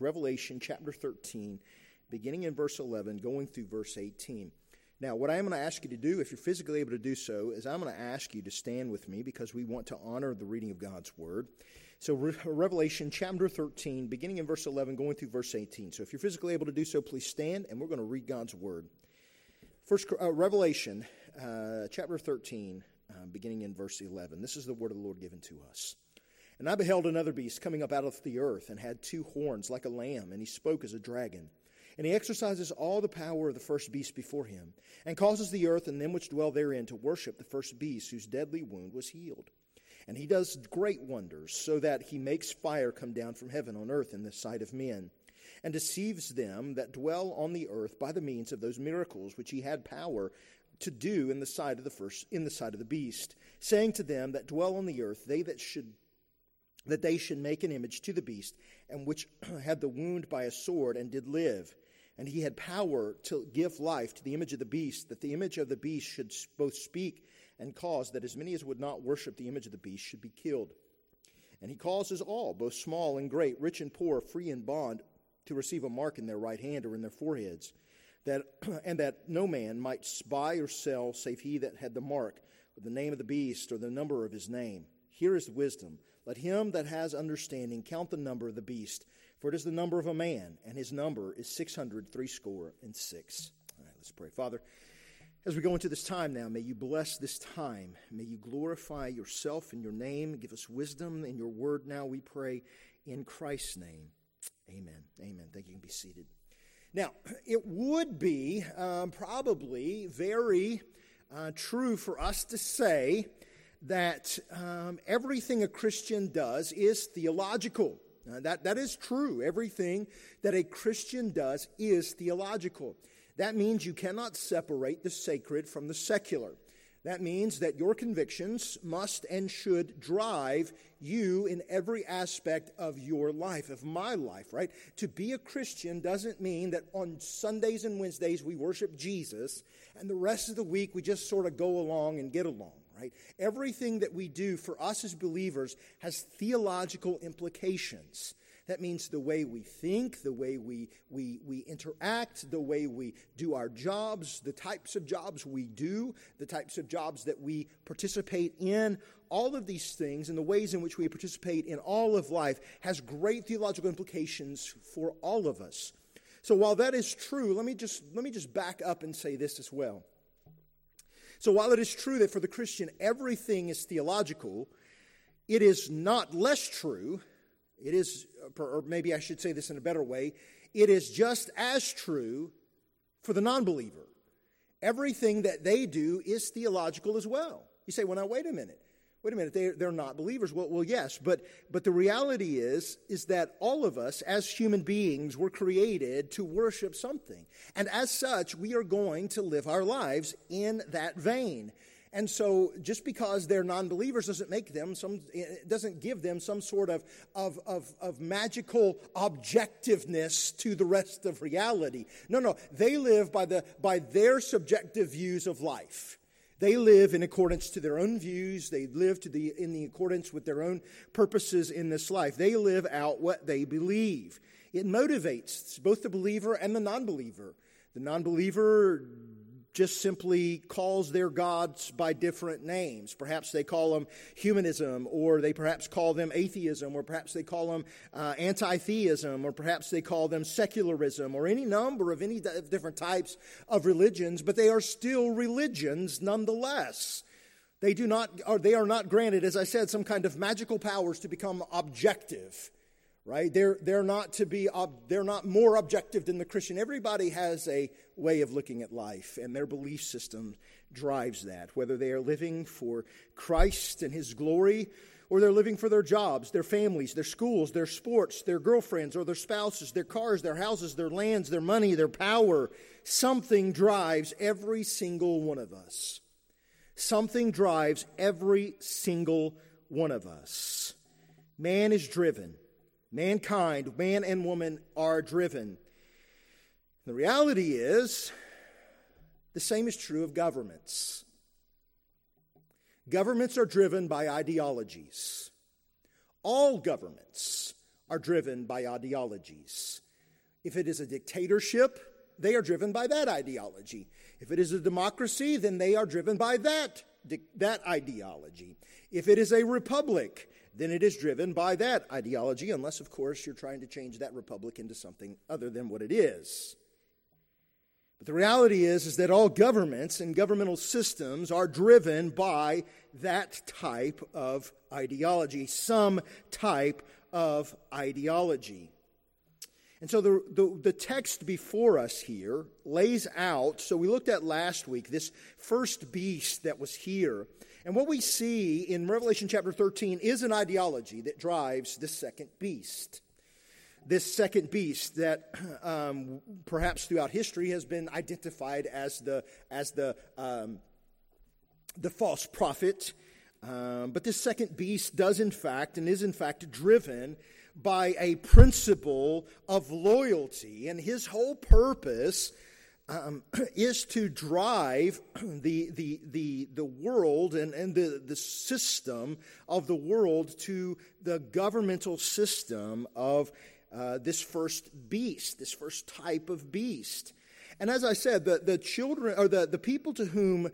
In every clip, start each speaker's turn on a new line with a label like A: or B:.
A: Revelation chapter 13, beginning in verse 11, going through verse 18. Now, what I am going to ask you to do, if you're physically able to do so, is I'm going to ask you to stand with me because we want to honor the reading of God's Word. So, Re- Revelation chapter 13, beginning in verse 11, going through verse 18. So, if you're physically able to do so, please stand and we're going to read God's Word. First, uh, Revelation uh, chapter 13, uh, beginning in verse 11. This is the Word of the Lord given to us. And I beheld another beast coming up out of the earth and had two horns like a lamb, and he spoke as a dragon. And he exercises all the power of the first beast before him, and causes the earth and them which dwell therein to worship the first beast, whose deadly wound was healed. And he does great wonders, so that he makes fire come down from heaven on earth in the sight of men, and deceives them that dwell on the earth by the means of those miracles which he had power to do in the sight of the first in the sight of the beast, saying to them that dwell on the earth, they that should that they should make an image to the beast, and which had the wound by a sword and did live. And he had power to give life to the image of the beast, that the image of the beast should both speak and cause that as many as would not worship the image of the beast should be killed. And he causes all, both small and great, rich and poor, free and bond, to receive a mark in their right hand or in their foreheads, that, and that no man might buy or sell save he that had the mark, or the name of the beast, or the number of his name. Here is wisdom. Let him that has understanding count the number of the beast, for it is the number of a man, and his number is six hundred threescore and six. All right, let's pray. Father, as we go into this time now, may you bless this time. May you glorify yourself in your name. Give us wisdom in your word now, we pray, in Christ's name. Amen. Amen. Thank you. You can be seated. Now, it would be um, probably very uh, true for us to say that um, everything a Christian does is theological. That, that is true. Everything that a Christian does is theological. That means you cannot separate the sacred from the secular. That means that your convictions must and should drive you in every aspect of your life, of my life, right? To be a Christian doesn't mean that on Sundays and Wednesdays we worship Jesus and the rest of the week we just sort of go along and get along right? Everything that we do for us as believers has theological implications. That means the way we think, the way we, we, we interact, the way we do our jobs, the types of jobs we do, the types of jobs that we participate in, all of these things and the ways in which we participate in all of life has great theological implications for all of us. So while that is true, let me just, let me just back up and say this as well. So while it is true that for the Christian everything is theological, it is not less true. It is, or maybe I should say this in a better way, it is just as true for the non believer. Everything that they do is theological as well. You say, well, now, wait a minute wait a minute, they, they're not believers. Well, well, yes, but, but the reality is, is that all of us as human beings were created to worship something. And as such, we are going to live our lives in that vein. And so just because they're non-believers doesn't make them some, doesn't give them some sort of, of, of, of magical objectiveness to the rest of reality. No, no, they live by, the, by their subjective views of life. They live in accordance to their own views. They live to the, in the accordance with their own purposes in this life. They live out what they believe. It motivates both the believer and the non believer. The non believer just simply calls their gods by different names. Perhaps they call them humanism, or they perhaps call them atheism, or perhaps they call them uh, anti theism, or perhaps they call them secularism, or any number of any different types of religions, but they are still religions nonetheless. They, do not, or they are not granted, as I said, some kind of magical powers to become objective right? They're, they're not to be, they're not more objective than the Christian. Everybody has a way of looking at life, and their belief system drives that. Whether they are living for Christ and His glory, or they're living for their jobs, their families, their schools, their sports, their girlfriends, or their spouses, their cars, their houses, their lands, their money, their power. Something drives every single one of us. Something drives every single one of us. Man is driven Mankind, man and woman, are driven. The reality is, the same is true of governments. Governments are driven by ideologies. All governments are driven by ideologies. If it is a dictatorship, they are driven by that ideology. If it is a democracy, then they are driven by that, that ideology. If it is a republic, then it is driven by that ideology, unless, of course, you're trying to change that republic into something other than what it is. But the reality is, is that all governments and governmental systems are driven by that type of ideology, some type of ideology. And so the, the, the, text before us here lays out, so we looked at last week, this first beast that was here. And what we see in Revelation chapter 13 is an ideology that drives this second beast. This second beast that um, perhaps throughout history has been identified as the, as the, um, the false prophet. Um, but this second beast does, in fact, and is in fact driven by a principle of loyalty. And his whole purpose um, is to drive the, the, the, the world and, and the, the system of the world to the governmental system of uh, this first beast, this first type of beast. And as I said, the, the children or the, the people to whom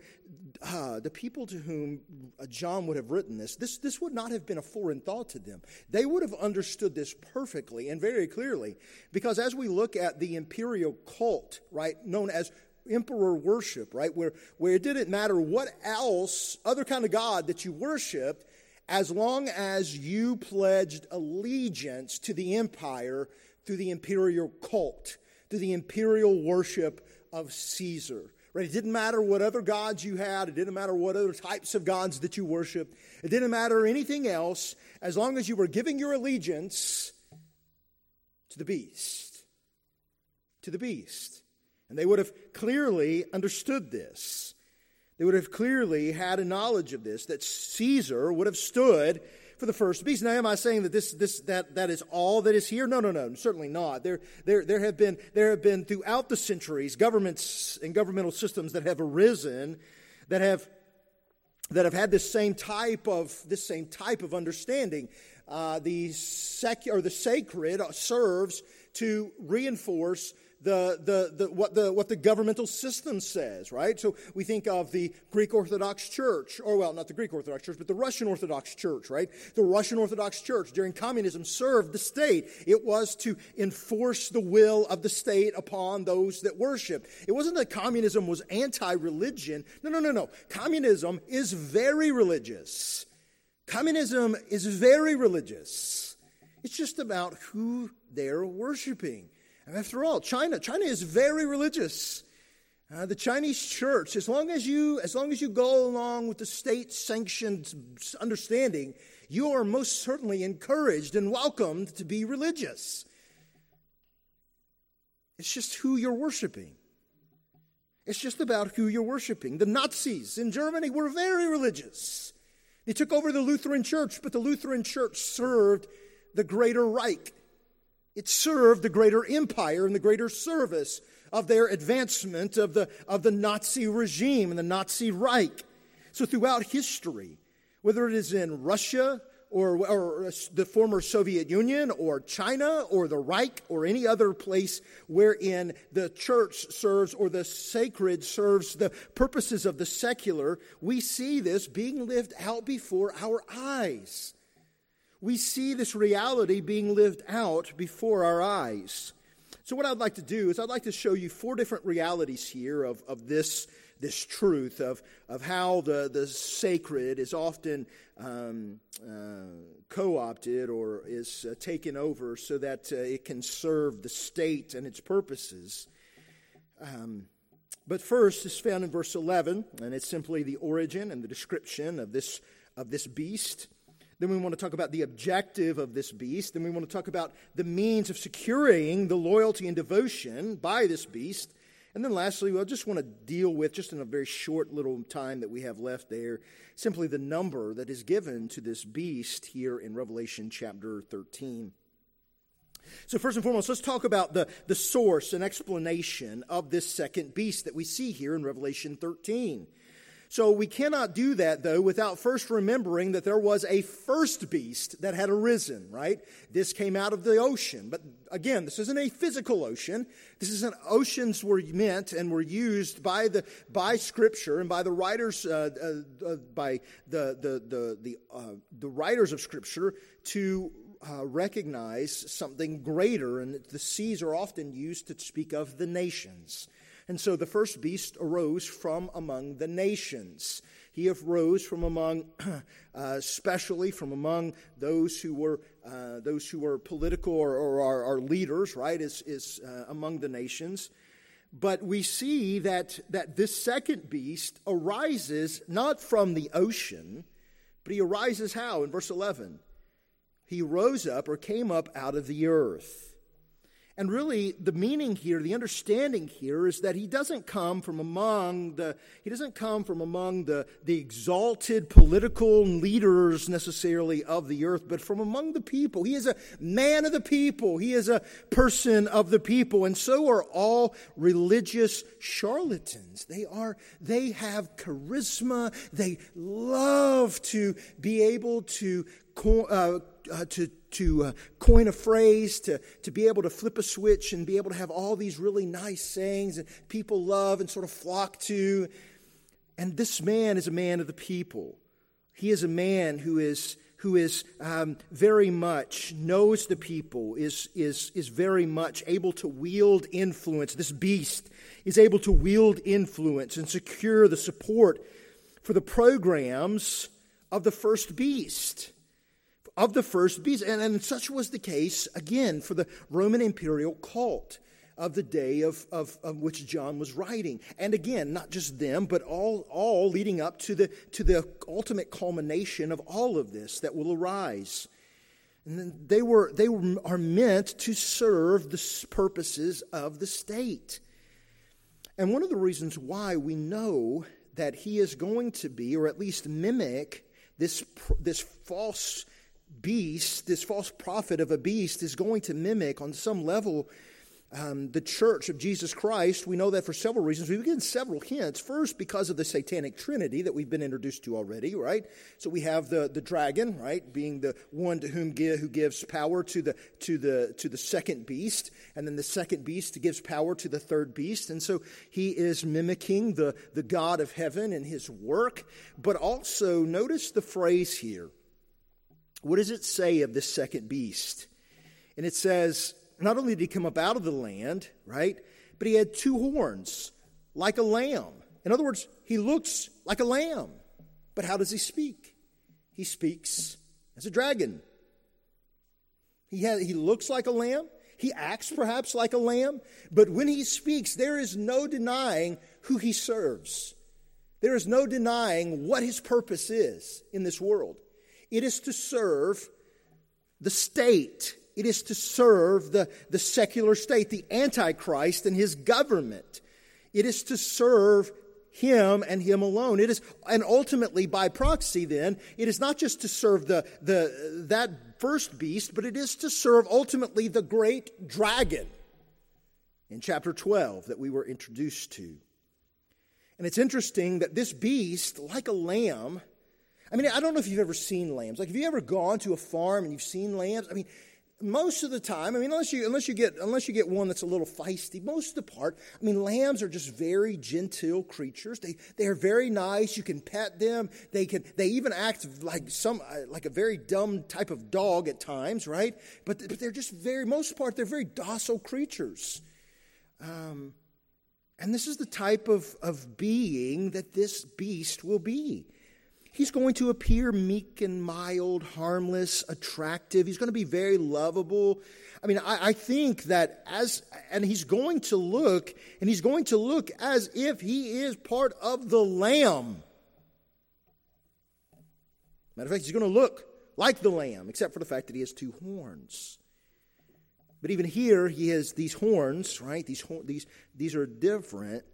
A: uh, the people to whom uh, John would have written this, this, this would not have been a foreign thought to them. They would have understood this perfectly and very clearly. Because as we look at the imperial cult, right, known as emperor worship, right, where, where it didn't matter what else, other kind of God that you worshiped, as long as you pledged allegiance to the empire through the imperial cult to the imperial worship of Caesar. Right? It didn't matter what other gods you had. It didn't matter what other types of gods that you worshiped. It didn't matter anything else as long as you were giving your allegiance to the beast. To the beast. And they would have clearly understood this. They would have clearly had a knowledge of this, that Caesar would have stood for the first beast. Now, am I saying that this, this, that, that is all that is here? No, no, no, certainly not. There, there, there, have been, there have been throughout the centuries governments and governmental systems that have arisen that have, that have had this same type of, this same type of understanding. Uh, the sec, or the sacred serves to reinforce the, the, the, what, the, what the governmental system says, right? So we think of the Greek Orthodox Church, or well, not the Greek Orthodox Church, but the Russian Orthodox Church, right? The Russian Orthodox Church during communism served the state. It was to enforce the will of the state upon those that worship. It wasn't that communism was anti religion. No, no, no, no. Communism is very religious. Communism is very religious. It's just about who they're worshiping. And after all, China, China is very religious. Uh, the Chinese church, as long as you, as long as you go along with the state-sanctioned understanding, you are most certainly encouraged and welcomed to be religious. It's just who you're worshiping. It's just about who you're worshiping. The Nazis in Germany were very religious. They took over the Lutheran church, but the Lutheran church served the Greater Reich. It served the greater empire and the greater service of their advancement of the, of the Nazi regime and the Nazi Reich. So throughout history, whether it is in Russia or, or, the former Soviet Union or China or the Reich or any other place wherein the church serves or the sacred serves the purposes of the secular, we see this being lived out before our eyes we see this reality being lived out before our eyes. So, what I'd like to do is, I'd like to show you four different realities here of, of this, this truth of, of how the, the sacred is often um, uh, co opted or is uh, taken over so that uh, it can serve the state and its purposes. Um, but first, is found in verse 11, and it's simply the origin and the description of this, of this beast. Then we want to talk about the objective of this beast. Then we want to talk about the means of securing the loyalty and devotion by this beast. And then lastly, I just want to deal with, just in a very short little time that we have left there, simply the number that is given to this beast here in Revelation chapter 13. So, first and foremost, let's talk about the, the source and explanation of this second beast that we see here in Revelation 13. So we cannot do that, though, without first remembering that there was a first beast that had arisen, right? This came out of the ocean. But again, this isn't a physical ocean. This is an oceans were meant and were used by the by Scripture and by the writers, uh, uh, uh, by the the the the, uh, the writers of Scripture to uh, recognize something greater, and the seas are often used to speak of the nations. And so the first beast arose from among the nations. He arose from among, uh, especially from among those who were uh, those who were political or, or our, our, leaders, right? Is is uh, among the nations. But we see that that this second beast arises not from the ocean, but he arises how? In verse eleven, he rose up or came up out of the earth. And really, the meaning here, the understanding here is that he doesn't come from among the, he doesn't come from among the, the exalted political leaders necessarily of the earth, but from among the people. He is a man of the people. He is a person of the people. And so are all religious charlatans. They are, they have charisma. They love to be able to, uh, uh, to, to uh, coin a phrase, to, to be able to flip a switch and be able to have all these really nice sayings that people love and sort of flock to. And this man is a man of the people. He is a man who is, who is um, very much knows the people, is, is, is very much able to wield influence. This beast is able to wield influence and secure the support for the programs of the first beast of the first beast. And, and such was the case, again, for the Roman imperial cult of the day of, of, of, which John was writing. And again, not just them, but all, all leading up to the, to the ultimate culmination of all of this that will arise. And they, were, they were, are meant to serve the purposes of the state. And one of the reasons why we know that he is going to be, or at least mimic, this, this false beast, this false prophet of a beast, is going to mimic on some level um, the church of Jesus Christ. We know that for several reasons. We've begin several hints. First, because of the satanic trinity that we've been introduced to already, right? So we have the, the dragon, right, being the one to whom give, who gives power to the to the to the second beast, and then the second beast gives power to the third beast. And so he is mimicking the, the God of heaven and his work. But also notice the phrase here what does it say of this second beast? And it says, not only did he come up out of the land, right, but he had two horns, like a lamb. In other words, he looks like a lamb. But how does he speak? He speaks as a dragon. He, has, he looks like a lamb. He acts perhaps like a lamb. But when he speaks, there is no denying who he serves. There is no denying what his purpose is in this world. It is to serve the state. It is to serve the, the secular state, the Antichrist and his government. It is to serve him and him alone. It is, and ultimately by proxy then, it is not just to serve the, the, that first beast, but it is to serve ultimately the great dragon in chapter 12 that we were introduced to. And it's interesting that this beast, like a lamb, I mean, I don't know if you've ever seen lambs. Like, have you ever gone to a farm and you've seen lambs? I mean, most of the time, I mean, unless you unless you get unless you get one that's a little feisty, most of the part, I mean, lambs are just very genteel creatures. They they are very nice. You can pet them. They can they even act like some uh, like a very dumb type of dog at times, right? But but they're just very most part they're very docile creatures. Um, and this is the type of, of being that this beast will be. He's going to appear meek and mild, harmless, attractive. He's going to be very lovable. I mean, I, I, think that as, and he's going to look, and he's going to look as if he is part of the lamb. Matter of fact, he's going to look like the lamb, except for the fact that he has two horns. But even here, he has these horns, right? These, these, these are different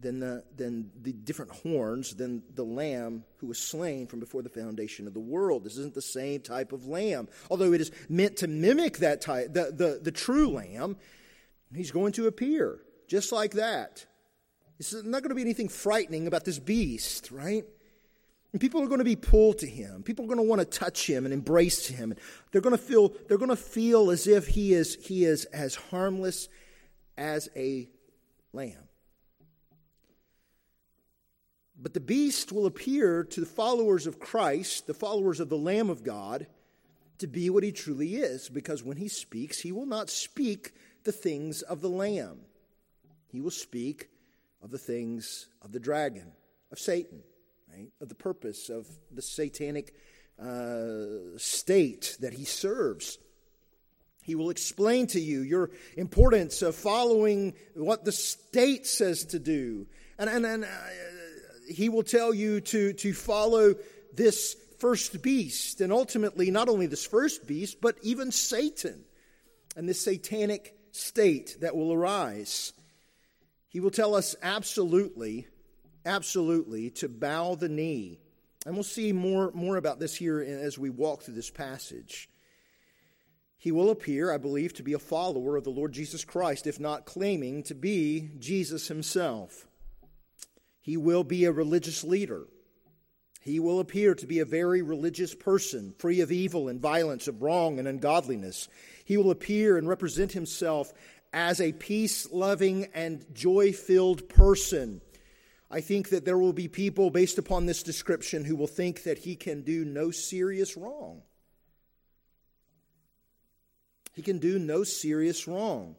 A: than the, than the different horns than the lamb who was slain from before the foundation of the world. This isn't the same type of lamb. Although it is meant to mimic that type, the, the, the true lamb, he's going to appear just like that. It's not going to be anything frightening about this beast, right? And people are going to be pulled to him. People are going to want to touch him and embrace him. And They're going to feel, they're going to feel as if he is, he is as harmless as a lamb. But the beast will appear to the followers of Christ, the followers of the Lamb of God, to be what he truly is, because when he speaks, he will not speak the things of the Lamb. He will speak of the things of the dragon, of Satan, right? Of the purpose of the satanic uh, state that he serves. He will explain to you your importance of following what the state says to do. And, and, and uh, he will tell you to, to follow this first beast, and ultimately, not only this first beast, but even Satan and this satanic state that will arise. He will tell us absolutely, absolutely to bow the knee. And we'll see more, more about this here as we walk through this passage. He will appear, I believe, to be a follower of the Lord Jesus Christ, if not claiming to be Jesus himself. He will be a religious leader. He will appear to be a very religious person, free of evil and violence, of wrong and ungodliness. He will appear and represent himself as a peace loving and joy filled person. I think that there will be people, based upon this description, who will think that he can do no serious wrong. He can do no serious wrong.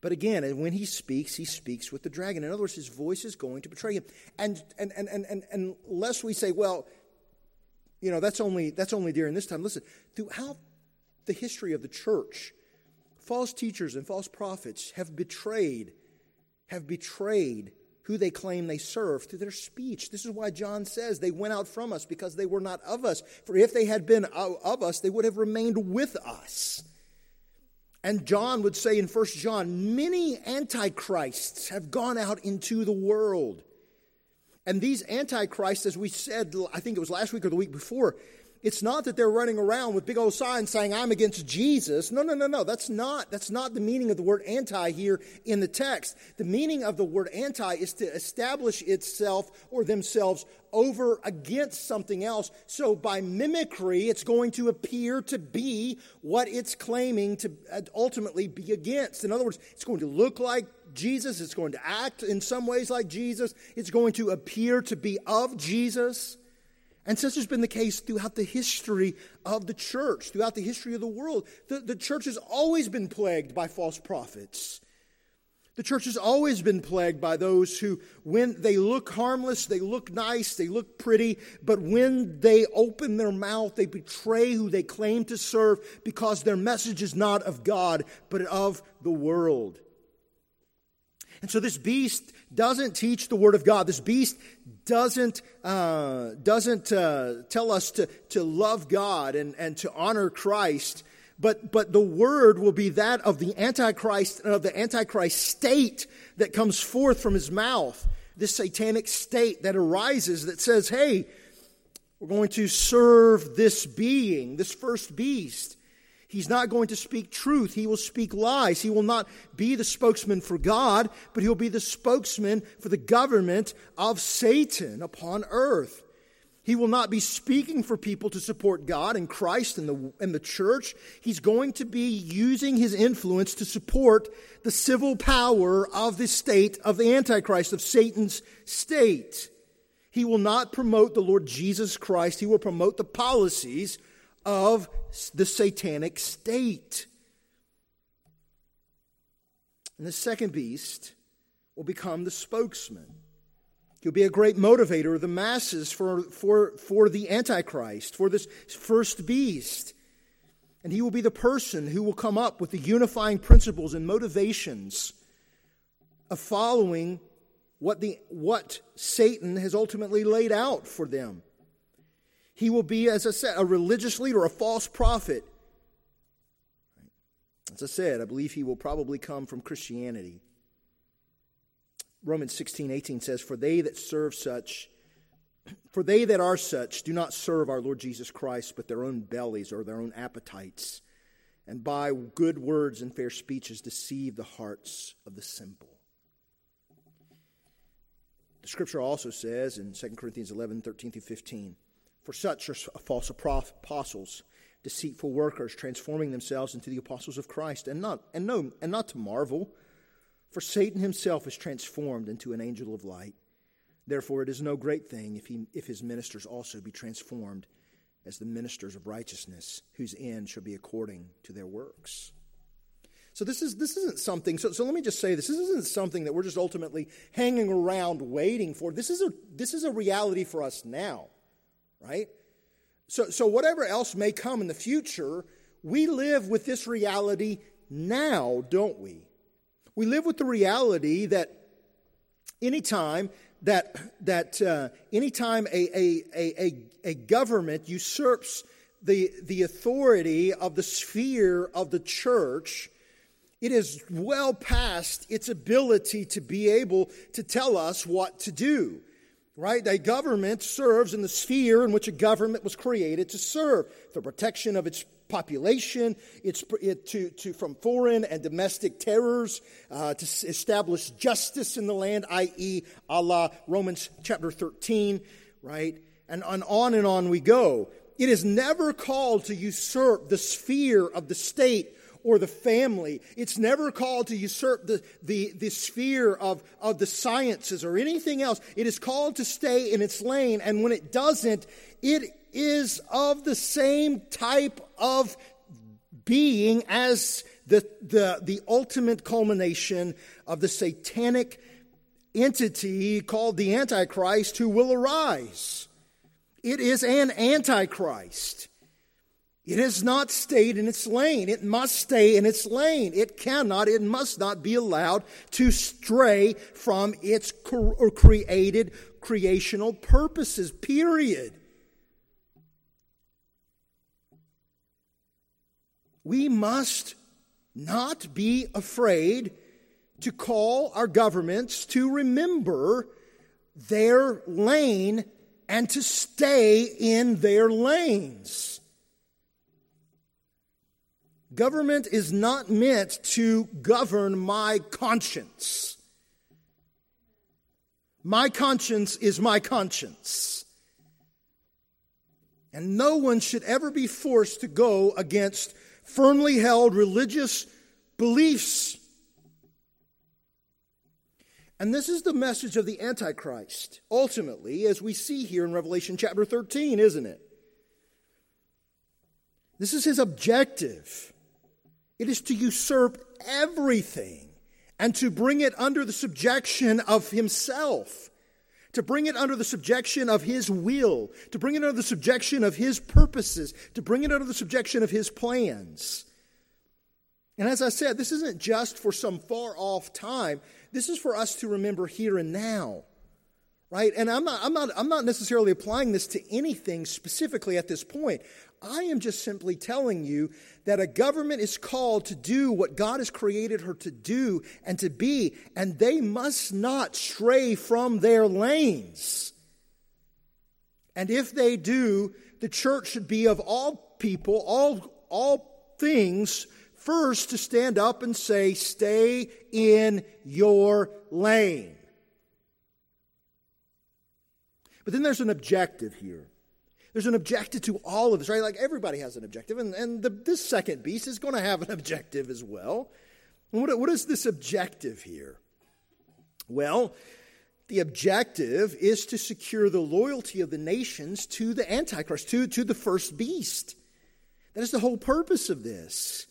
A: But again, when he speaks, he speaks with the dragon. In other words, his voice is going to betray him. And, and, and, and, and, unless we say, well, you know, that's only, that's only during this time. Listen, throughout the history of the church, false teachers and false prophets have betrayed, have betrayed who they claim they serve through their speech. This is why John says they went out from us because they were not of us. For if they had been of us, they would have remained with us. And John would say in 1 John, many antichrists have gone out into the world. And these antichrists, as we said, I think it was last week or the week before, it's not that they're running around with big old signs saying, I'm against Jesus. No, no, no, no. That's not, that's not the meaning of the word anti here in the text. The meaning of the word anti is to establish itself or themselves over against something else. So by mimicry, it's going to appear to be what it's claiming to ultimately be against. In other words, it's going to look like Jesus. It's going to act in some ways like Jesus. It's going to appear to be of Jesus. And such has been the case throughout the history of the church, throughout the history of the world. The, the church has always been plagued by false prophets. The church has always been plagued by those who, when they look harmless, they look nice, they look pretty, but when they open their mouth, they betray who they claim to serve because their message is not of God, but of the world. And so this beast doesn't teach the Word of God. This beast doesn't, uh, doesn't uh, tell us to, to love God and, and to honor Christ. But, but the word will be that of the Antichrist and of the Antichrist state that comes forth from his mouth. This satanic state that arises that says, hey, we're going to serve this being, this first beast. He's not going to speak truth. He will speak lies. He will not be the spokesman for God, but he'll be the spokesman for the government of Satan upon earth. He will not be speaking for people to support God and Christ and the, and the church. He's going to be using his influence to support the civil power of the state of the Antichrist, of Satan's state. He will not promote the Lord Jesus Christ. He will promote the policies of the satanic state. And the second beast will become the spokesman. He'll be a great motivator of the masses for, for, for the Antichrist, for this first beast. And he will be the person who will come up with the unifying principles and motivations of following what, the, what Satan has ultimately laid out for them. He will be, as I said, a religious leader, a false prophet. As I said, I believe he will probably come from Christianity. Romans 16, 18 says, For they that serve such, for they that are such do not serve our Lord Jesus Christ, but their own bellies or their own appetites, and by good words and fair speeches deceive the hearts of the simple. The scripture also says in 2 Corinthians 11 13 through 15, For such are false apostles, deceitful workers, transforming themselves into the apostles of Christ, and not, and no, and not to marvel, for Satan himself is transformed into an angel of light. Therefore, it is no great thing if, he, if his ministers also be transformed as the ministers of righteousness, whose end shall be according to their works. So this is this isn't something. So, so let me just say this. This isn't something that we're just ultimately hanging around waiting for. This is a this is a reality for us now, right? So so whatever else may come in the future, we live with this reality now, don't we? We live with the reality that anytime that, that uh, anytime a, a, a, a government usurps the, the authority of the sphere of the church, it is well past its ability to be able to tell us what to do. Right? A government serves in the sphere in which a government was created to serve the protection of its population, it's it, to, to, from foreign and domestic terrors, uh, to establish justice in the land, i.e., à la, Romans chapter 13, right? And on, on and on we go. It is never called to usurp the sphere of the state or the family. It's never called to usurp the, the, the sphere of, of the sciences or anything else. It is called to stay in its lane, and when it doesn't, it is of the same type of being as the, the, the ultimate culmination of the satanic entity called the Antichrist who will arise. It is an Antichrist. It has not stayed in its lane. It must stay in its lane. It cannot, it must not be allowed to stray from its created creational purposes, period. we must not be afraid to call our governments to remember their lane and to stay in their lanes. Government is not meant to govern my conscience. My conscience is my conscience. And no one should ever be forced to go against firmly held religious beliefs. And this is the message of the Antichrist, ultimately, as we see here in Revelation chapter 13, isn't it? This is his objective. It is to usurp everything and to bring it under the subjection of himself to bring it under the subjection of His will, to bring it under the subjection of His purposes, to bring it under the subjection of His plans. And as I said, this isn't just for some far off time, this is for us to remember here and now. Right? And I'm not, I'm, not, I'm not necessarily applying this to anything specifically at this point. I am just simply telling you that a government is called to do what God has created her to do and to be, and they must not stray from their lanes. And if they do, the church should be of all people, all, all things, first to stand up and say, Stay in your lane. But then there's an objective here. There's an objective to all of this, right? Like everybody has an objective, and, and the, this second beast is going to have an objective as well. What, what is this objective here? Well, the objective is to secure the loyalty of the nations to the Antichrist, to, to the first beast. That is the whole purpose of this.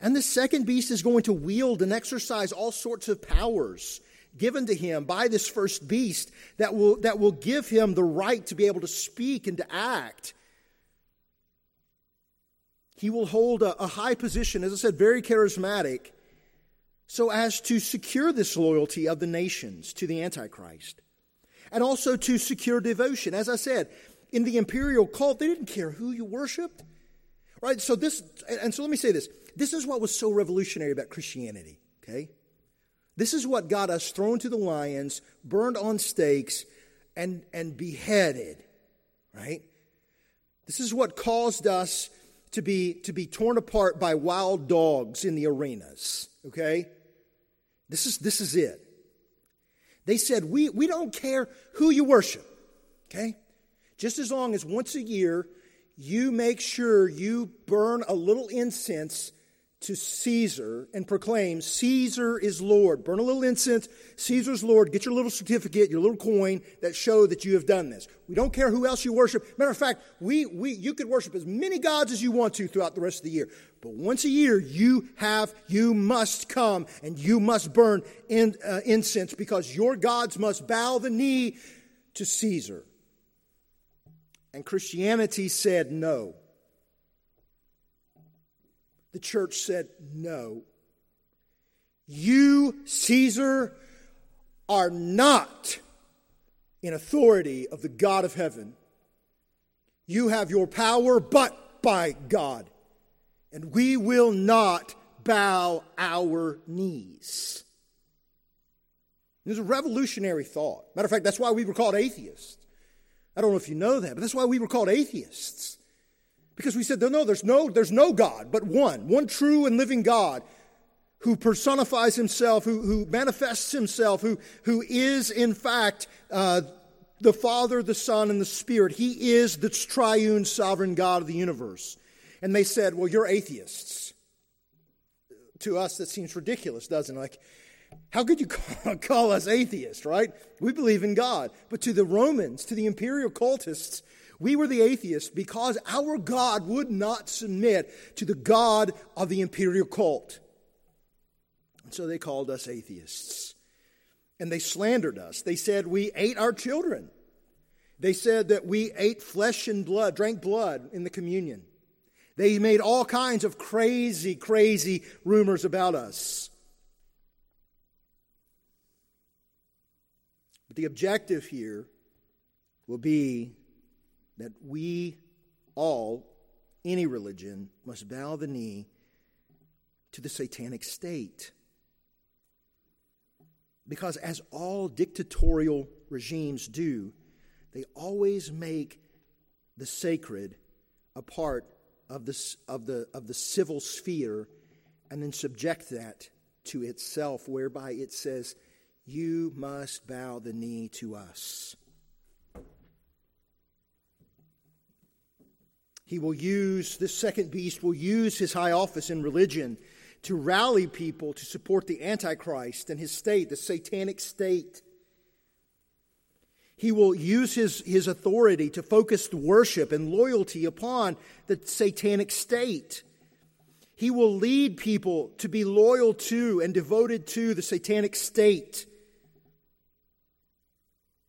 A: And the second beast is going to wield and exercise all sorts of powers given to him by this first beast that will, that will give him the right to be able to speak and to act. He will hold a, a high position, as I said, very charismatic, so as to secure this loyalty of the nations to the Antichrist. And also to secure devotion. As I said, in the imperial cult, they didn't care who you worshiped. Right? So this, and so let me say this. This is what was so revolutionary about Christianity, okay? This is what got us thrown to the lions, burned on stakes, and, and beheaded, right? This is what caused us to be, to be torn apart by wild dogs in the arenas, okay? This is, this is it. They said, we, we don't care who you worship, okay? Just as long as once a year you make sure you burn a little incense to Caesar and proclaim, Caesar is Lord. Burn a little incense, Caesar's Lord. Get your little certificate, your little coin that show that you have done this. We don't care who else you worship. Matter of fact, we, we, you could worship as many gods as you want to throughout the rest of the year. But once a year, you have, you must come and you must burn in, uh, incense because your gods must bow the knee to Caesar. And Christianity said no. The church said, No. You, Caesar, are not in authority of the God of heaven. You have your power, but by God. And we will not bow our knees. It was a revolutionary thought. Matter of fact, that's why we were called atheists. I don't know if you know that, but that's why we were called atheists. Because we said, no, there's no, there's no God but one, one true and living God who personifies himself, who, who manifests himself, who, who is in fact uh, the Father, the Son, and the Spirit. He is the triune sovereign God of the universe. And they said, well, you're atheists. To us, that seems ridiculous, doesn't it? Like, how could you call, call us atheists, right? We believe in God. But to the Romans, to the imperial cultists, we were the atheists because our God would not submit to the God of the imperial cult. And so they called us atheists. And they slandered us. They said we ate our children. They said that we ate flesh and blood, drank blood in the communion. They made all kinds of crazy, crazy rumors about us. But the objective here will be that we all, any religion, must bow the knee to the satanic state. Because, as all dictatorial regimes do, they always make the sacred a part of the, of the, of the civil sphere and then subject that to itself, whereby it says, You must bow the knee to us. He will use, this second beast will use his high office in religion to rally people to support the Antichrist and his state, the satanic state. He will use his, his authority to focus worship and loyalty upon the satanic state. He will lead people to be loyal to and devoted to the satanic state.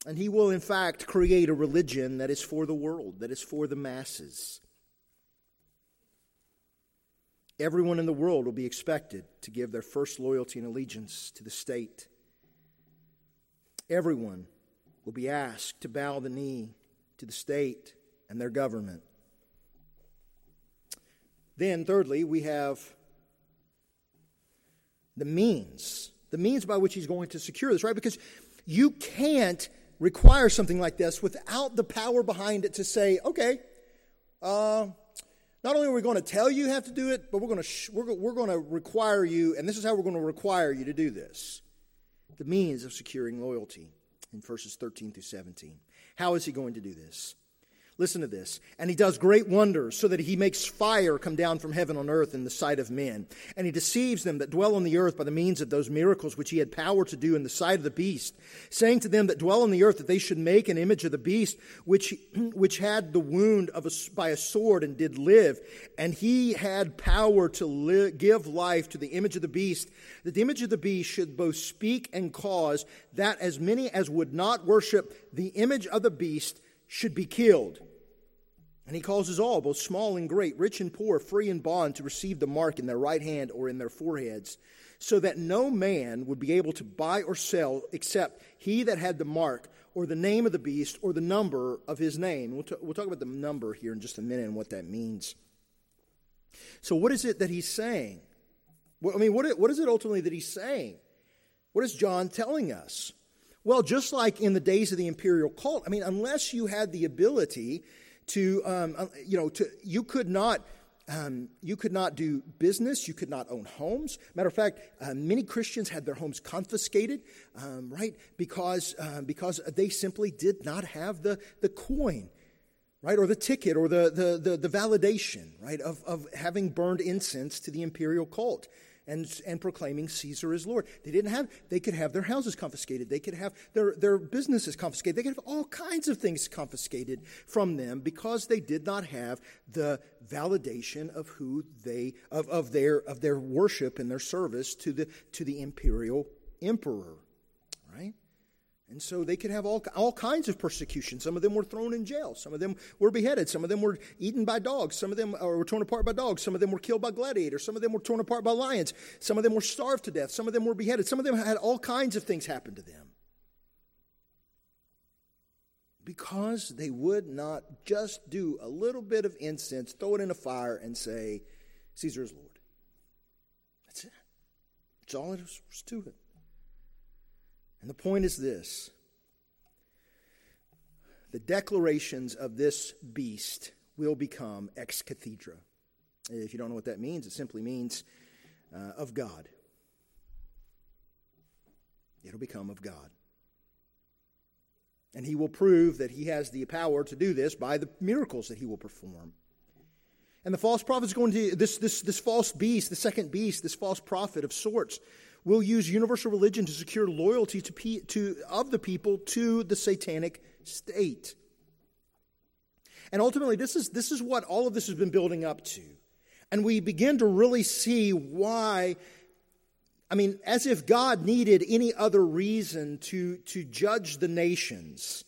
A: And he will, in fact, create a religion that is for the world, that is for the masses. Everyone in the world will be expected to give their first loyalty and allegiance to the state. Everyone will be asked to bow the knee to the state and their government. Then, thirdly, we have the means, the means by which he's going to secure this, right? Because you can't require something like this without the power behind it to say, okay, uh, not only are we going to tell you how to do it, but we're going to, sh- we're, we're going to require you, and this is how we're going to require you to do this. The means of securing loyalty in verses 13 through 17. How is he going to do this? Listen to this. And he does great wonders so that he makes fire come down from heaven on earth in the sight of men. And he deceives them that dwell on the earth by the means of those miracles which he had power to do in the sight of the beast, saying to them that dwell on the earth that they should make an image of the beast which, which had the wound of a, by a sword and did live. And he had power to give life to the image of the beast, that the image of the beast should both speak and cause that as many as would not worship the image of the beast should be killed. And he causes all, both small and great, rich and poor, free and bond, to receive the mark in their right hand or in their foreheads, so that no man would be able to buy or sell except he that had the mark, or the name of the beast, or the number of his name. We'll, t- we'll talk about the number here in just a minute and what that means. So, what is it that he's saying? I mean, what, what is it ultimately that he's saying? What is John telling us? Well, just like in the days of the imperial cult, I mean, unless you had the ability to, um, uh, you know, to, you could not um, you could not do business. You could not own homes. Matter of fact, uh, many Christians had their homes confiscated, um, right? Because, uh, because they simply did not have the, the coin, right? Or the ticket or the, the, the, the validation, right? Of, of having burned incense to the imperial cult and, and proclaiming Caesar is Lord. They didn't have, they could have their houses confiscated. They could have their, their businesses confiscated. They could have all kinds of things confiscated from them because they did not have the validation of who they, of, of their, of their worship and their service to the, to the imperial emperor? And so they could have all, all kinds of persecution. Some of them were thrown in jail. Some of them were beheaded. Some of them were eaten by dogs. Some of them uh, were torn apart by dogs. Some of them were killed by gladiators. Some of them were torn apart by lions. Some of them were starved to death. Some of them were beheaded. Some of them had all kinds of things happen to them. Because they would not just do a little bit of incense, throw it in a fire, and say, Caesar is Lord. That's it. That's all there was to it. And the point is this the declarations of this beast will become ex cathedra. If you don't know what that means, it simply means uh, of God. It'll become of God. And he will prove that he has the power to do this by the miracles that he will perform. And the false prophet is going to, this, this, this false beast, the second beast, this false prophet of sorts, will use universal religion to secure loyalty to, to, of the people to the satanic state. And ultimately, this is, this is what all of this has been building up to. And we begin to really see why, I mean, as if God needed any other reason to, to judge the nations.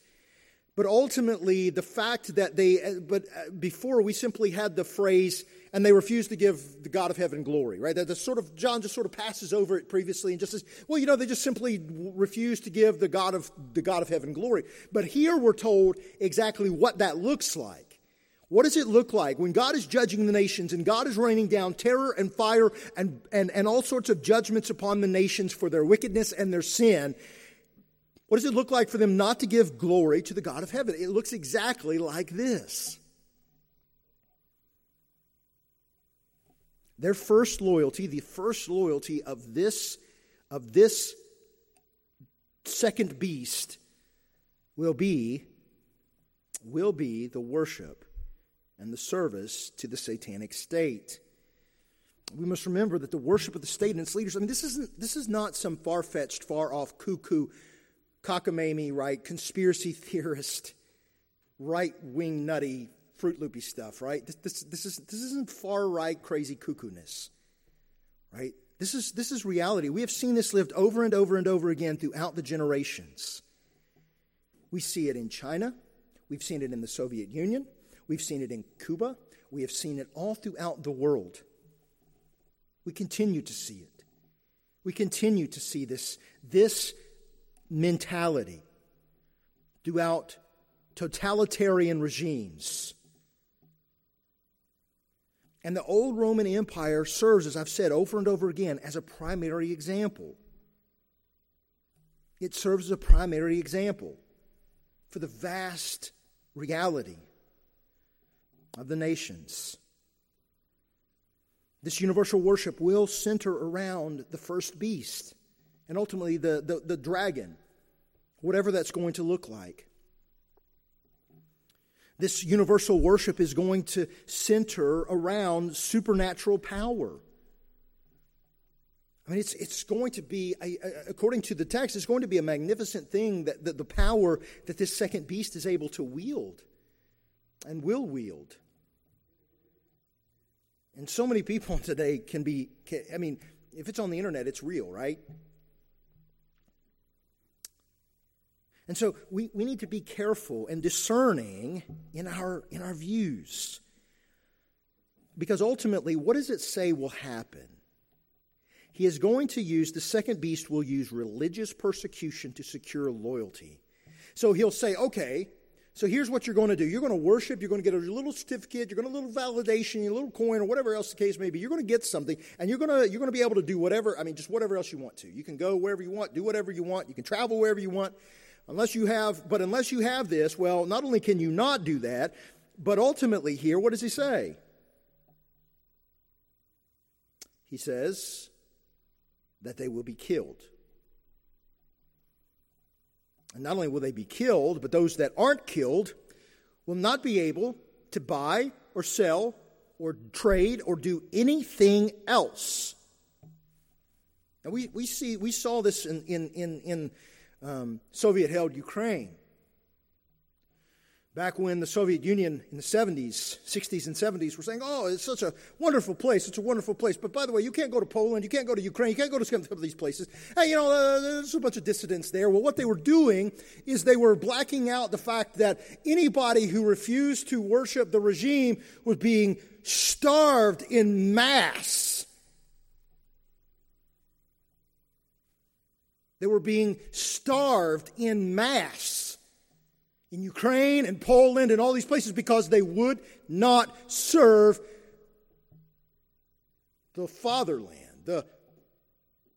A: But ultimately, the fact that they, but uh, before we simply had the phrase, and they refused to give the God of heaven glory, right? That the sort of John just sort of passes over it previously and just says, well, you know, they just simply refuse to give the God of the God of heaven glory. But here we're told exactly what that looks like. What does it look like when God is judging the nations and God is raining down terror and fire and, and, and all sorts of judgments upon the nations for their wickedness and their sin? What does it look like for them not to give glory to the God of heaven? It looks exactly like this. Their first loyalty, the first loyalty of this, of this second beast will be, will be the worship and the service to the satanic state. We must remember that the worship of the state and its leaders, I mean, this, isn't, this is not some far fetched, far off, cuckoo, cockamamie, right, conspiracy theorist, right wing nutty Fruit Loopy stuff, right? This, this, this, is, this isn't far right crazy cuckoo-ness, right? This is, this is reality. We have seen this lived over and over and over again throughout the generations. We see it in China. We've seen it in the Soviet Union. We've seen it in Cuba. We have seen it all throughout the world. We continue to see it. We continue to see this, this mentality throughout totalitarian regimes and the old Roman Empire serves, as I've said over and over again, as a primary example. It serves as a primary example for the vast reality of the nations. This universal worship will center around the first beast and ultimately the, the, the dragon, whatever that's going to look like. This universal worship is going to center around supernatural power. I mean, it's, it's going to be, according to the text, it's going to be a magnificent thing that, that the power that this second beast is able to wield and will wield. And so many people today can be, can, I mean, if it's on the internet, it's real, right? And so we, we need to be careful and discerning in our, in our views. Because ultimately, what does it say will happen? He is going to use, the second beast will use religious persecution to secure loyalty. So he'll say, okay, so here's what you're going to do. You're going to worship, you're going to get a little certificate, you're going to a little validation, a little coin, or whatever else the case may be. You're going to get something, and you're going to, you're going to be able to do whatever, I mean, just whatever else you want to. You can go wherever you want, do whatever you want, you can travel wherever you want. Unless you have, but unless you have this, well, not only can you not do that, but ultimately here, what does he say? he says that they will be killed. And not only will they be killed, but those that aren't killed will not be able to buy or sell or trade or do anything else. And we, we, see, we saw this in, in, in, in um, Soviet held Ukraine. Back when the Soviet Union in the 70s, 60s, and 70s were saying, oh, it's such a wonderful place, it's a wonderful place. But by the way, you can't go to Poland, you can't go to Ukraine, you can't go to some of these places. Hey, you know, uh, there's a bunch of dissidents there. Well, what they were doing is they were blacking out the fact that anybody who refused to worship the regime was being starved in mass. They were being starved in mass in Ukraine and Poland and all these places because they would not serve the fatherland. The,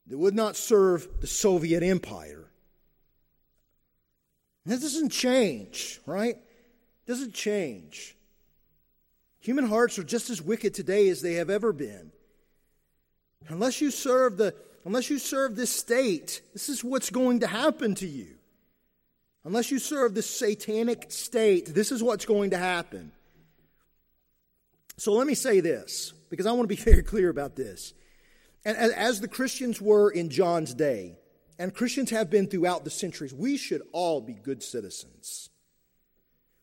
A: they would not serve the Soviet Empire. That doesn't change, right? It doesn't change. Human hearts are just as wicked today as they have ever been. Unless you serve the unless you serve this state, this is what's going to happen to you. Unless you serve this satanic state, this is what's going to happen. So let me say this, because I want to be very clear about this. And as the Christians were in John's day, and Christians have been throughout the centuries, we should all be good citizens.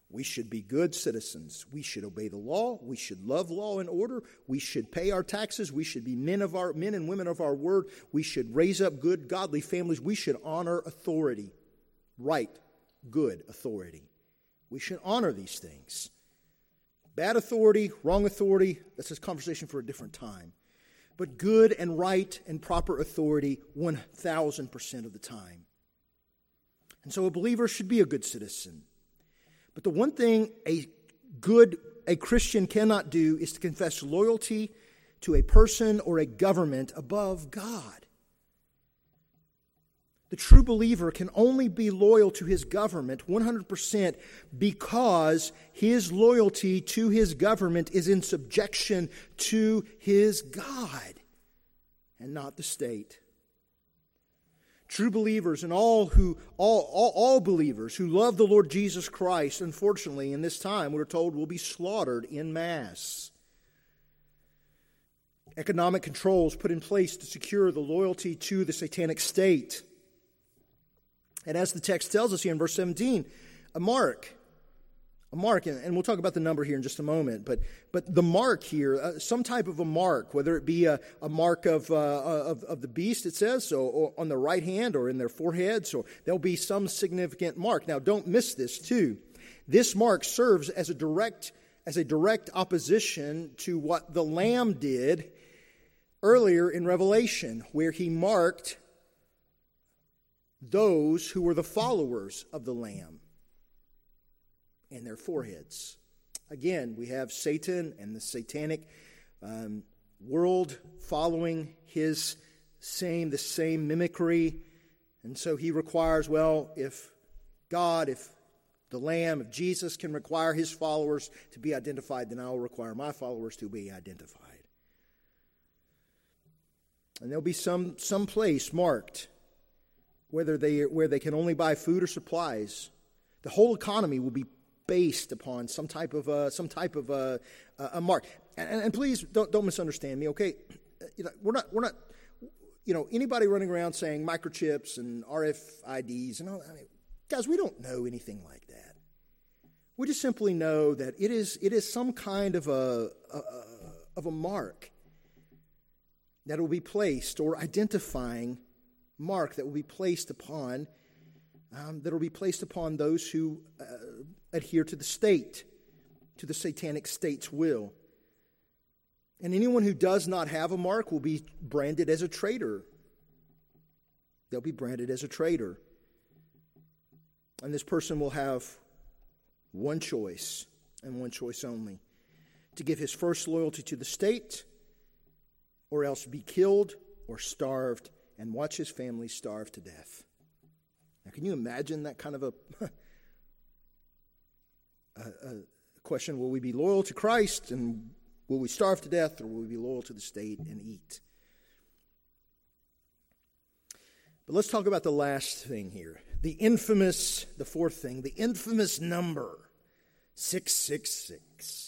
A: We should be good citizens. We should obey the law. We should love law and order. We should pay our taxes. We should be men of our men and women of our word. We should raise up good, godly families. We should honor authority, right good authority. We should honor these things. Bad authority, wrong authority, that's a conversation for a different time. But good and right and proper authority 1000% of the time. And so a believer should be a good citizen. But the one thing a good a Christian cannot do is to confess loyalty to a person or a government above God. The true believer can only be loyal to his government 100% because his loyalty to his government is in subjection to his God and not the state. True believers and all who all, all, all believers who love the Lord Jesus Christ, unfortunately, in this time, we're told will be slaughtered in mass. Economic controls put in place to secure the loyalty to the satanic state. And as the text tells us here in verse 17, a mark, mark, and we'll talk about the number here in just a moment, but, but the mark here, uh, some type of a mark, whether it be a, a mark of, uh, of, of, the beast, it says, so on the right hand or in their foreheads, or there'll be some significant mark. Now, don't miss this, too. This mark serves as a direct, as a direct opposition to what the Lamb did earlier in Revelation, where he marked those who were the followers of the Lamb in their foreheads. Again, we have Satan and the satanic um, world following his same, the same mimicry. And so he requires, well, if God, if the Lamb, if Jesus can require his followers to be identified, then I will require my followers to be identified. And there'll be some, some place marked whether they, where they can only buy food or supplies. The whole economy will be based upon some type of a, some type of a, a mark. And, and please don't, don't misunderstand me, okay? You know, we're not, we're not, you know, anybody running around saying microchips and RFIDs and all I mean, guys, we don't know anything like that. We just simply know that it is, it is some kind of a, a, a of a mark that will be placed or identifying mark that will be placed upon um, that will be placed upon those who uh, adhere to the state, to the satanic state's will. And anyone who does not have a mark will be branded as a traitor. They'll be branded as a traitor. And this person will have one choice and one choice only to give his first loyalty to the state or else be killed or starved and watch his family starve to death. Can you imagine that kind of a, a, a question? Will we be loyal to Christ and will we starve to death or will we be loyal to the state and eat? But let's talk about the last thing here the infamous, the fourth thing, the infamous number 666.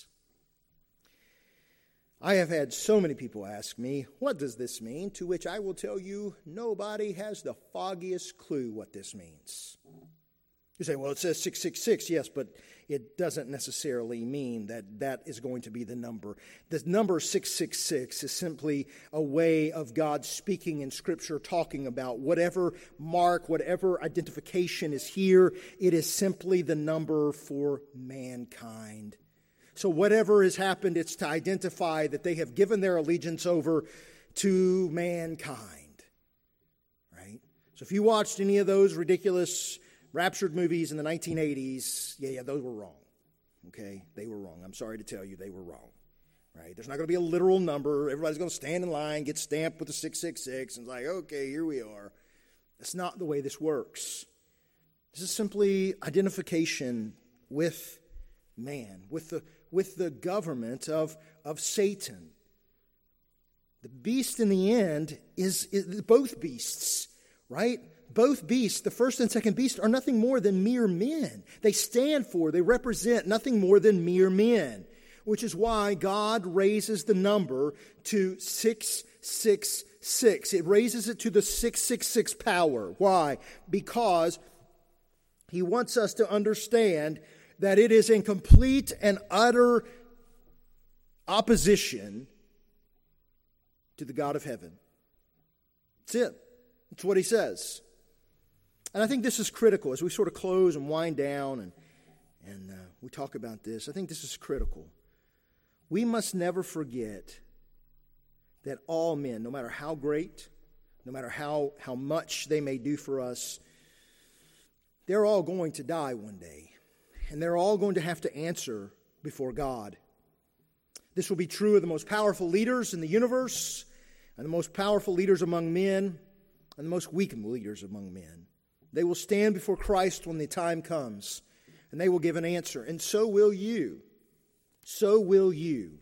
A: I have had so many people ask me, What does this mean? To which I will tell you, nobody has the foggiest clue what this means. You say, Well, it says 666, yes, but it doesn't necessarily mean that that is going to be the number. The number 666 is simply a way of God speaking in Scripture, talking about whatever mark, whatever identification is here, it is simply the number for mankind. So, whatever has happened, it's to identify that they have given their allegiance over to mankind. Right? So, if you watched any of those ridiculous raptured movies in the 1980s, yeah, yeah, those were wrong. Okay? They were wrong. I'm sorry to tell you, they were wrong. Right? There's not going to be a literal number. Everybody's going to stand in line, get stamped with the 666, and it's like, okay, here we are. That's not the way this works. This is simply identification with man, with the, with the government of, of Satan. The beast in the end is, is both beasts, right? both beasts, the first and second beast, are nothing more than mere men. They stand for, they represent nothing more than mere men, which is why God raises the number to 666. It raises it to the 666 power. Why? Because he wants us to understand that it is in complete and utter opposition to the God of heaven. That's it. That's what he says. And I think this is critical as we sort of close and wind down and, and uh, we talk about this. I think this is critical. We must never forget that all men, no matter how great, no matter how, how much they may do for us, they're all going to die one day. And they're all going to have to answer before God. This will be true of the most powerful leaders in the universe, and the most powerful leaders among men, and the most weakened leaders among men. They will stand before Christ when the time comes, and they will give an answer. And so will you. So will you.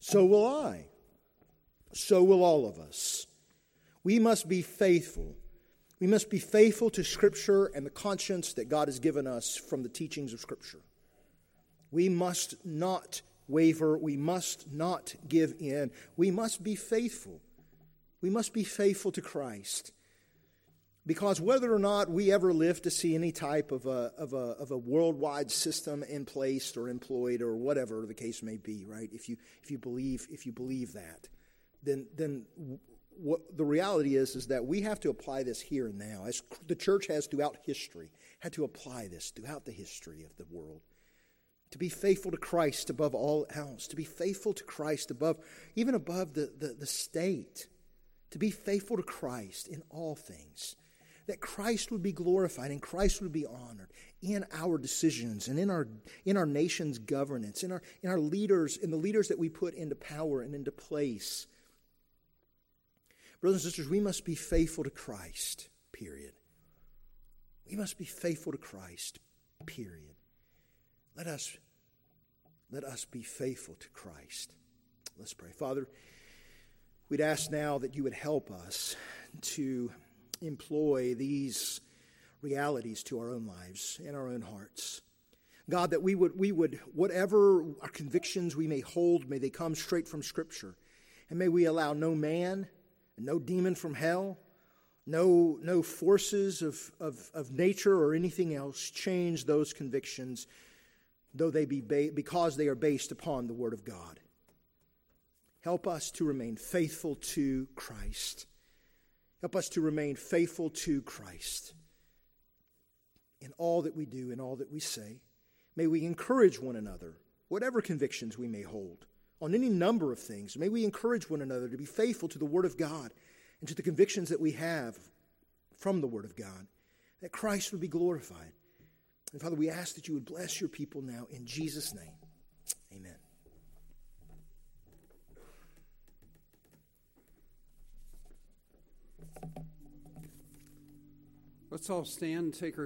A: So will I. So will all of us. We must be faithful. We must be faithful to Scripture and the conscience that God has given us from the teachings of Scripture. We must not waver. We must not give in. We must be faithful. We must be faithful to Christ. Because whether or not we ever live to see any type of a, of, a, of a worldwide system in place or employed or whatever the case may be, right? If you, if you, believe, if you believe that, then, then what the reality is is that we have to apply this here and now. As the church has throughout history, had to apply this throughout the history of the world. To be faithful to Christ above all else, to be faithful to Christ above, even above the, the, the state, to be faithful to Christ in all things that Christ would be glorified and Christ would be honored in our decisions and in our, in our nation's governance, in our, in our leaders, in the leaders that we put into power and into place. Brothers and sisters, we must be faithful to Christ, period. We must be faithful to Christ, period. Let us, let us be faithful to Christ. Let's pray. Father, we'd ask now that you would help us to employ these realities to our own lives and our own hearts. God, that we would, we would, whatever our convictions we may hold, may they come straight from Scripture. And may we allow no man, no demon from hell, no, no forces of, of, of nature or anything else change those convictions, though they be ba- because they are based upon the Word of God. Help us to remain faithful to Christ. Help us to remain faithful to Christ in all that we do, in all that we say. May we encourage one another, whatever convictions we may hold, on any number of things. May we encourage one another to be faithful to the Word of God and to the convictions that we have from the Word of God, that Christ would be glorified. And Father, we ask that you would bless your people now in Jesus' name. Amen.
B: Let's all stand and take our